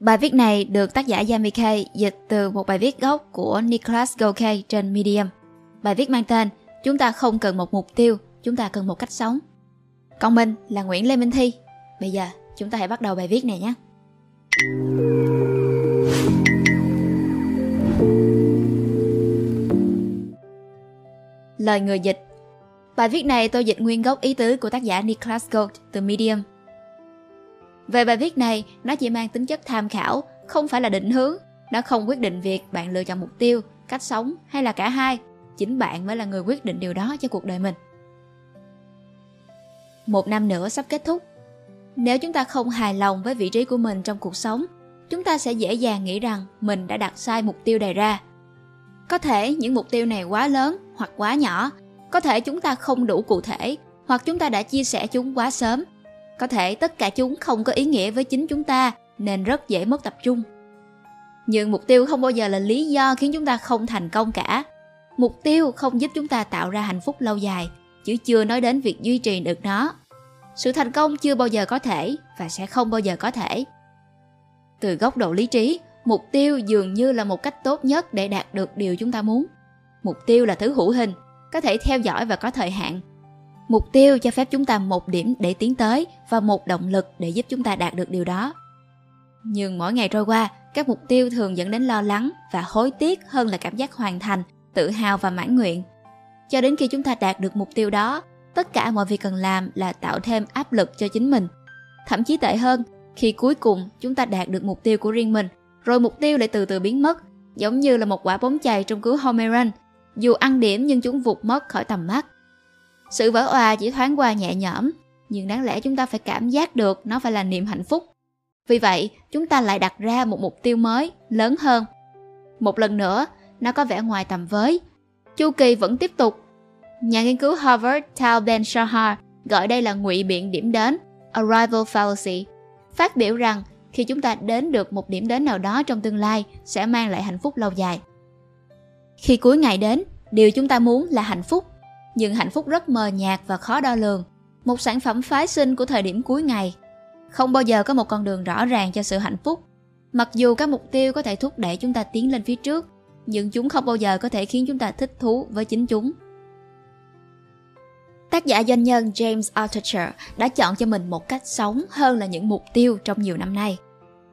Bài viết này được tác giả Yamike dịch từ một bài viết gốc của Nicholas Gokey trên Medium. Bài viết mang tên Chúng ta không cần một mục tiêu, chúng ta cần một cách sống. Còn mình là Nguyễn Lê Minh Thi. Bây giờ chúng ta hãy bắt đầu bài viết này nhé. Lời người dịch Bài viết này tôi dịch nguyên gốc ý tứ của tác giả Nicholas Gold từ Medium. Về bài viết này, nó chỉ mang tính chất tham khảo, không phải là định hướng. Nó không quyết định việc bạn lựa chọn mục tiêu, cách sống hay là cả hai. Chính bạn mới là người quyết định điều đó cho cuộc đời mình. Một năm nữa sắp kết thúc. Nếu chúng ta không hài lòng với vị trí của mình trong cuộc sống, chúng ta sẽ dễ dàng nghĩ rằng mình đã đặt sai mục tiêu đề ra. Có thể những mục tiêu này quá lớn hoặc quá nhỏ, có thể chúng ta không đủ cụ thể, hoặc chúng ta đã chia sẻ chúng quá sớm. Có thể tất cả chúng không có ý nghĩa với chính chúng ta nên rất dễ mất tập trung. Nhưng mục tiêu không bao giờ là lý do khiến chúng ta không thành công cả. Mục tiêu không giúp chúng ta tạo ra hạnh phúc lâu dài, chứ chưa nói đến việc duy trì được nó. Sự thành công chưa bao giờ có thể và sẽ không bao giờ có thể. Từ góc độ lý trí, mục tiêu dường như là một cách tốt nhất để đạt được điều chúng ta muốn. Mục tiêu là thứ hữu hình, có thể theo dõi và có thời hạn. Mục tiêu cho phép chúng ta một điểm để tiến tới và một động lực để giúp chúng ta đạt được điều đó. Nhưng mỗi ngày trôi qua, các mục tiêu thường dẫn đến lo lắng và hối tiếc hơn là cảm giác hoàn thành, tự hào và mãn nguyện. Cho đến khi chúng ta đạt được mục tiêu đó, tất cả mọi việc cần làm là tạo thêm áp lực cho chính mình. Thậm chí tệ hơn, khi cuối cùng chúng ta đạt được mục tiêu của riêng mình, rồi mục tiêu lại từ từ biến mất, giống như là một quả bóng chày trong cứu home run. Dù ăn điểm nhưng chúng vụt mất khỏi tầm mắt. Sự vỡ òa chỉ thoáng qua nhẹ nhõm, nhưng đáng lẽ chúng ta phải cảm giác được nó phải là niềm hạnh phúc. Vì vậy, chúng ta lại đặt ra một mục tiêu mới, lớn hơn. Một lần nữa, nó có vẻ ngoài tầm với. Chu kỳ vẫn tiếp tục. Nhà nghiên cứu Harvard Tal Ben Shahar gọi đây là ngụy biện điểm đến, arrival fallacy, phát biểu rằng khi chúng ta đến được một điểm đến nào đó trong tương lai sẽ mang lại hạnh phúc lâu dài. Khi cuối ngày đến, điều chúng ta muốn là hạnh phúc, nhưng hạnh phúc rất mờ nhạt và khó đo lường, một sản phẩm phái sinh của thời điểm cuối ngày. Không bao giờ có một con đường rõ ràng cho sự hạnh phúc. Mặc dù các mục tiêu có thể thúc đẩy chúng ta tiến lên phía trước, nhưng chúng không bao giờ có thể khiến chúng ta thích thú với chính chúng. Tác giả doanh nhân James Altucher đã chọn cho mình một cách sống hơn là những mục tiêu trong nhiều năm nay.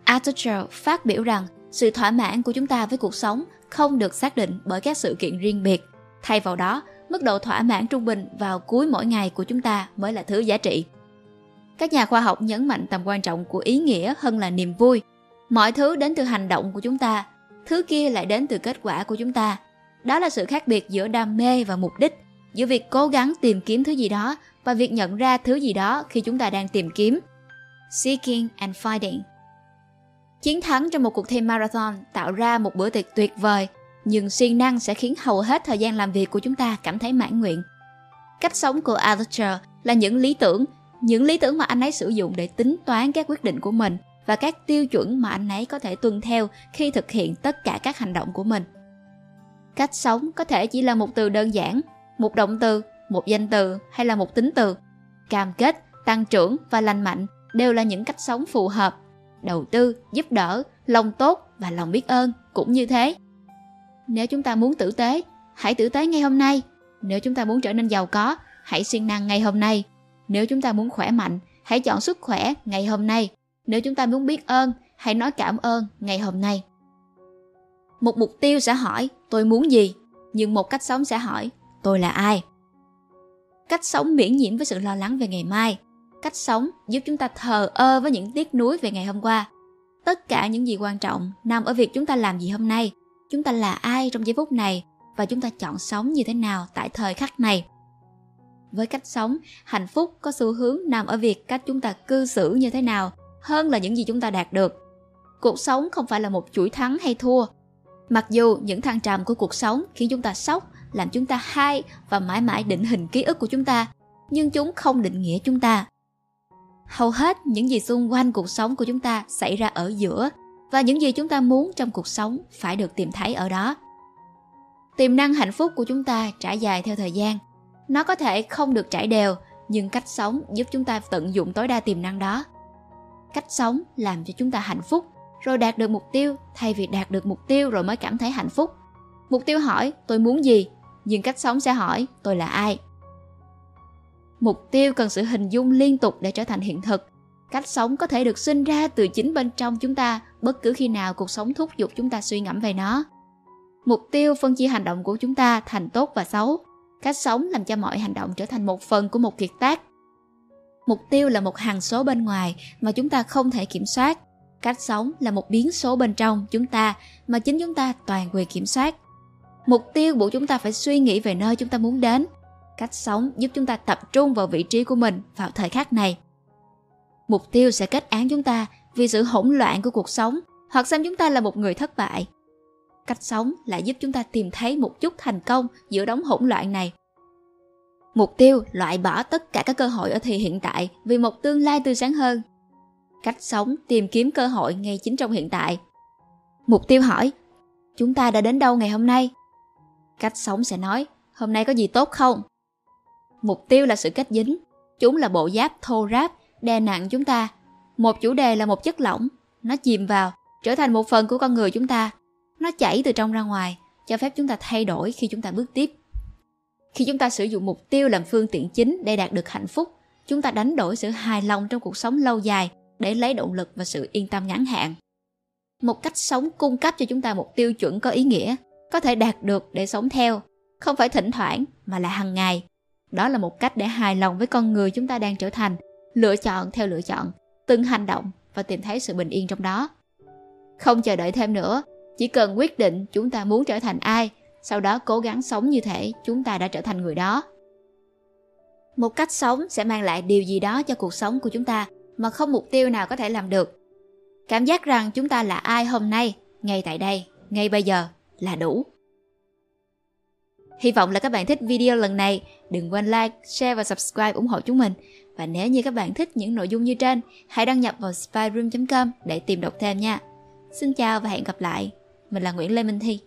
Altucher phát biểu rằng sự thỏa mãn của chúng ta với cuộc sống không được xác định bởi các sự kiện riêng biệt. Thay vào đó, mức độ thỏa mãn trung bình vào cuối mỗi ngày của chúng ta mới là thứ giá trị. Các nhà khoa học nhấn mạnh tầm quan trọng của ý nghĩa hơn là niềm vui. Mọi thứ đến từ hành động của chúng ta, thứ kia lại đến từ kết quả của chúng ta. Đó là sự khác biệt giữa đam mê và mục đích, giữa việc cố gắng tìm kiếm thứ gì đó và việc nhận ra thứ gì đó khi chúng ta đang tìm kiếm. Seeking and finding. Chiến thắng trong một cuộc thi marathon tạo ra một bữa tiệc tuyệt vời, nhưng siêng năng sẽ khiến hầu hết thời gian làm việc của chúng ta cảm thấy mãn nguyện. Cách sống của Arthur là những lý tưởng, những lý tưởng mà anh ấy sử dụng để tính toán các quyết định của mình và các tiêu chuẩn mà anh ấy có thể tuân theo khi thực hiện tất cả các hành động của mình. Cách sống có thể chỉ là một từ đơn giản, một động từ, một danh từ hay là một tính từ. Cam kết, tăng trưởng và lành mạnh đều là những cách sống phù hợp. Đầu tư, giúp đỡ, lòng tốt và lòng biết ơn cũng như thế. Nếu chúng ta muốn tử tế, hãy tử tế ngay hôm nay. Nếu chúng ta muốn trở nên giàu có, hãy siêng năng ngay hôm nay. Nếu chúng ta muốn khỏe mạnh, hãy chọn sức khỏe ngày hôm nay. Nếu chúng ta muốn biết ơn, hãy nói cảm ơn ngày hôm nay. Một mục tiêu sẽ hỏi tôi muốn gì, nhưng một cách sống sẽ hỏi tôi là ai. Cách sống miễn nhiễm với sự lo lắng về ngày mai. Cách sống giúp chúng ta thờ ơ với những tiếc nuối về ngày hôm qua. Tất cả những gì quan trọng nằm ở việc chúng ta làm gì hôm nay, chúng ta là ai trong giây phút này và chúng ta chọn sống như thế nào tại thời khắc này. Với cách sống, hạnh phúc có xu hướng nằm ở việc cách chúng ta cư xử như thế nào hơn là những gì chúng ta đạt được. Cuộc sống không phải là một chuỗi thắng hay thua. Mặc dù những thăng trầm của cuộc sống khiến chúng ta sốc, làm chúng ta hay và mãi mãi định hình ký ức của chúng ta, nhưng chúng không định nghĩa chúng ta. Hầu hết những gì xung quanh cuộc sống của chúng ta xảy ra ở giữa và những gì chúng ta muốn trong cuộc sống phải được tìm thấy ở đó. Tiềm năng hạnh phúc của chúng ta trải dài theo thời gian. Nó có thể không được trải đều, nhưng cách sống giúp chúng ta tận dụng tối đa tiềm năng đó. Cách sống làm cho chúng ta hạnh phúc, rồi đạt được mục tiêu thay vì đạt được mục tiêu rồi mới cảm thấy hạnh phúc. Mục tiêu hỏi tôi muốn gì, nhưng cách sống sẽ hỏi tôi là ai. Mục tiêu cần sự hình dung liên tục để trở thành hiện thực. Cách sống có thể được sinh ra từ chính bên trong chúng ta, bất cứ khi nào cuộc sống thúc giục chúng ta suy ngẫm về nó. Mục tiêu phân chia hành động của chúng ta thành tốt và xấu. Cách sống làm cho mọi hành động trở thành một phần của một kiệt tác. Mục tiêu là một hằng số bên ngoài mà chúng ta không thể kiểm soát. Cách sống là một biến số bên trong chúng ta mà chính chúng ta toàn quyền kiểm soát. Mục tiêu buộc chúng ta phải suy nghĩ về nơi chúng ta muốn đến. Cách sống giúp chúng ta tập trung vào vị trí của mình vào thời khắc này. Mục tiêu sẽ kết án chúng ta vì sự hỗn loạn của cuộc sống hoặc xem chúng ta là một người thất bại. Cách sống lại giúp chúng ta tìm thấy một chút thành công giữa đống hỗn loạn này. Mục tiêu loại bỏ tất cả các cơ hội ở thì hiện tại vì một tương lai tươi sáng hơn. Cách sống tìm kiếm cơ hội ngay chính trong hiện tại. Mục tiêu hỏi, chúng ta đã đến đâu ngày hôm nay? Cách sống sẽ nói, hôm nay có gì tốt không? Mục tiêu là sự kết dính. Chúng là bộ giáp thô ráp, đè nặng chúng ta. Một chủ đề là một chất lỏng. Nó chìm vào, trở thành một phần của con người chúng ta. Nó chảy từ trong ra ngoài, cho phép chúng ta thay đổi khi chúng ta bước tiếp. Khi chúng ta sử dụng mục tiêu làm phương tiện chính để đạt được hạnh phúc, chúng ta đánh đổi sự hài lòng trong cuộc sống lâu dài để lấy động lực và sự yên tâm ngắn hạn. Một cách sống cung cấp cho chúng ta một tiêu chuẩn có ý nghĩa, có thể đạt được để sống theo, không phải thỉnh thoảng mà là hàng ngày. Đó là một cách để hài lòng với con người chúng ta đang trở thành, lựa chọn theo lựa chọn, từng hành động và tìm thấy sự bình yên trong đó. Không chờ đợi thêm nữa, chỉ cần quyết định chúng ta muốn trở thành ai, sau đó cố gắng sống như thể chúng ta đã trở thành người đó. Một cách sống sẽ mang lại điều gì đó cho cuộc sống của chúng ta mà không mục tiêu nào có thể làm được. Cảm giác rằng chúng ta là ai hôm nay, ngay tại đây, ngay bây giờ là đủ. Hy vọng là các bạn thích video lần này. Đừng quên like, share và subscribe ủng hộ chúng mình. Và nếu như các bạn thích những nội dung như trên, hãy đăng nhập vào spyroom.com để tìm đọc thêm nha. Xin chào và hẹn gặp lại. Mình là Nguyễn Lê Minh Thi.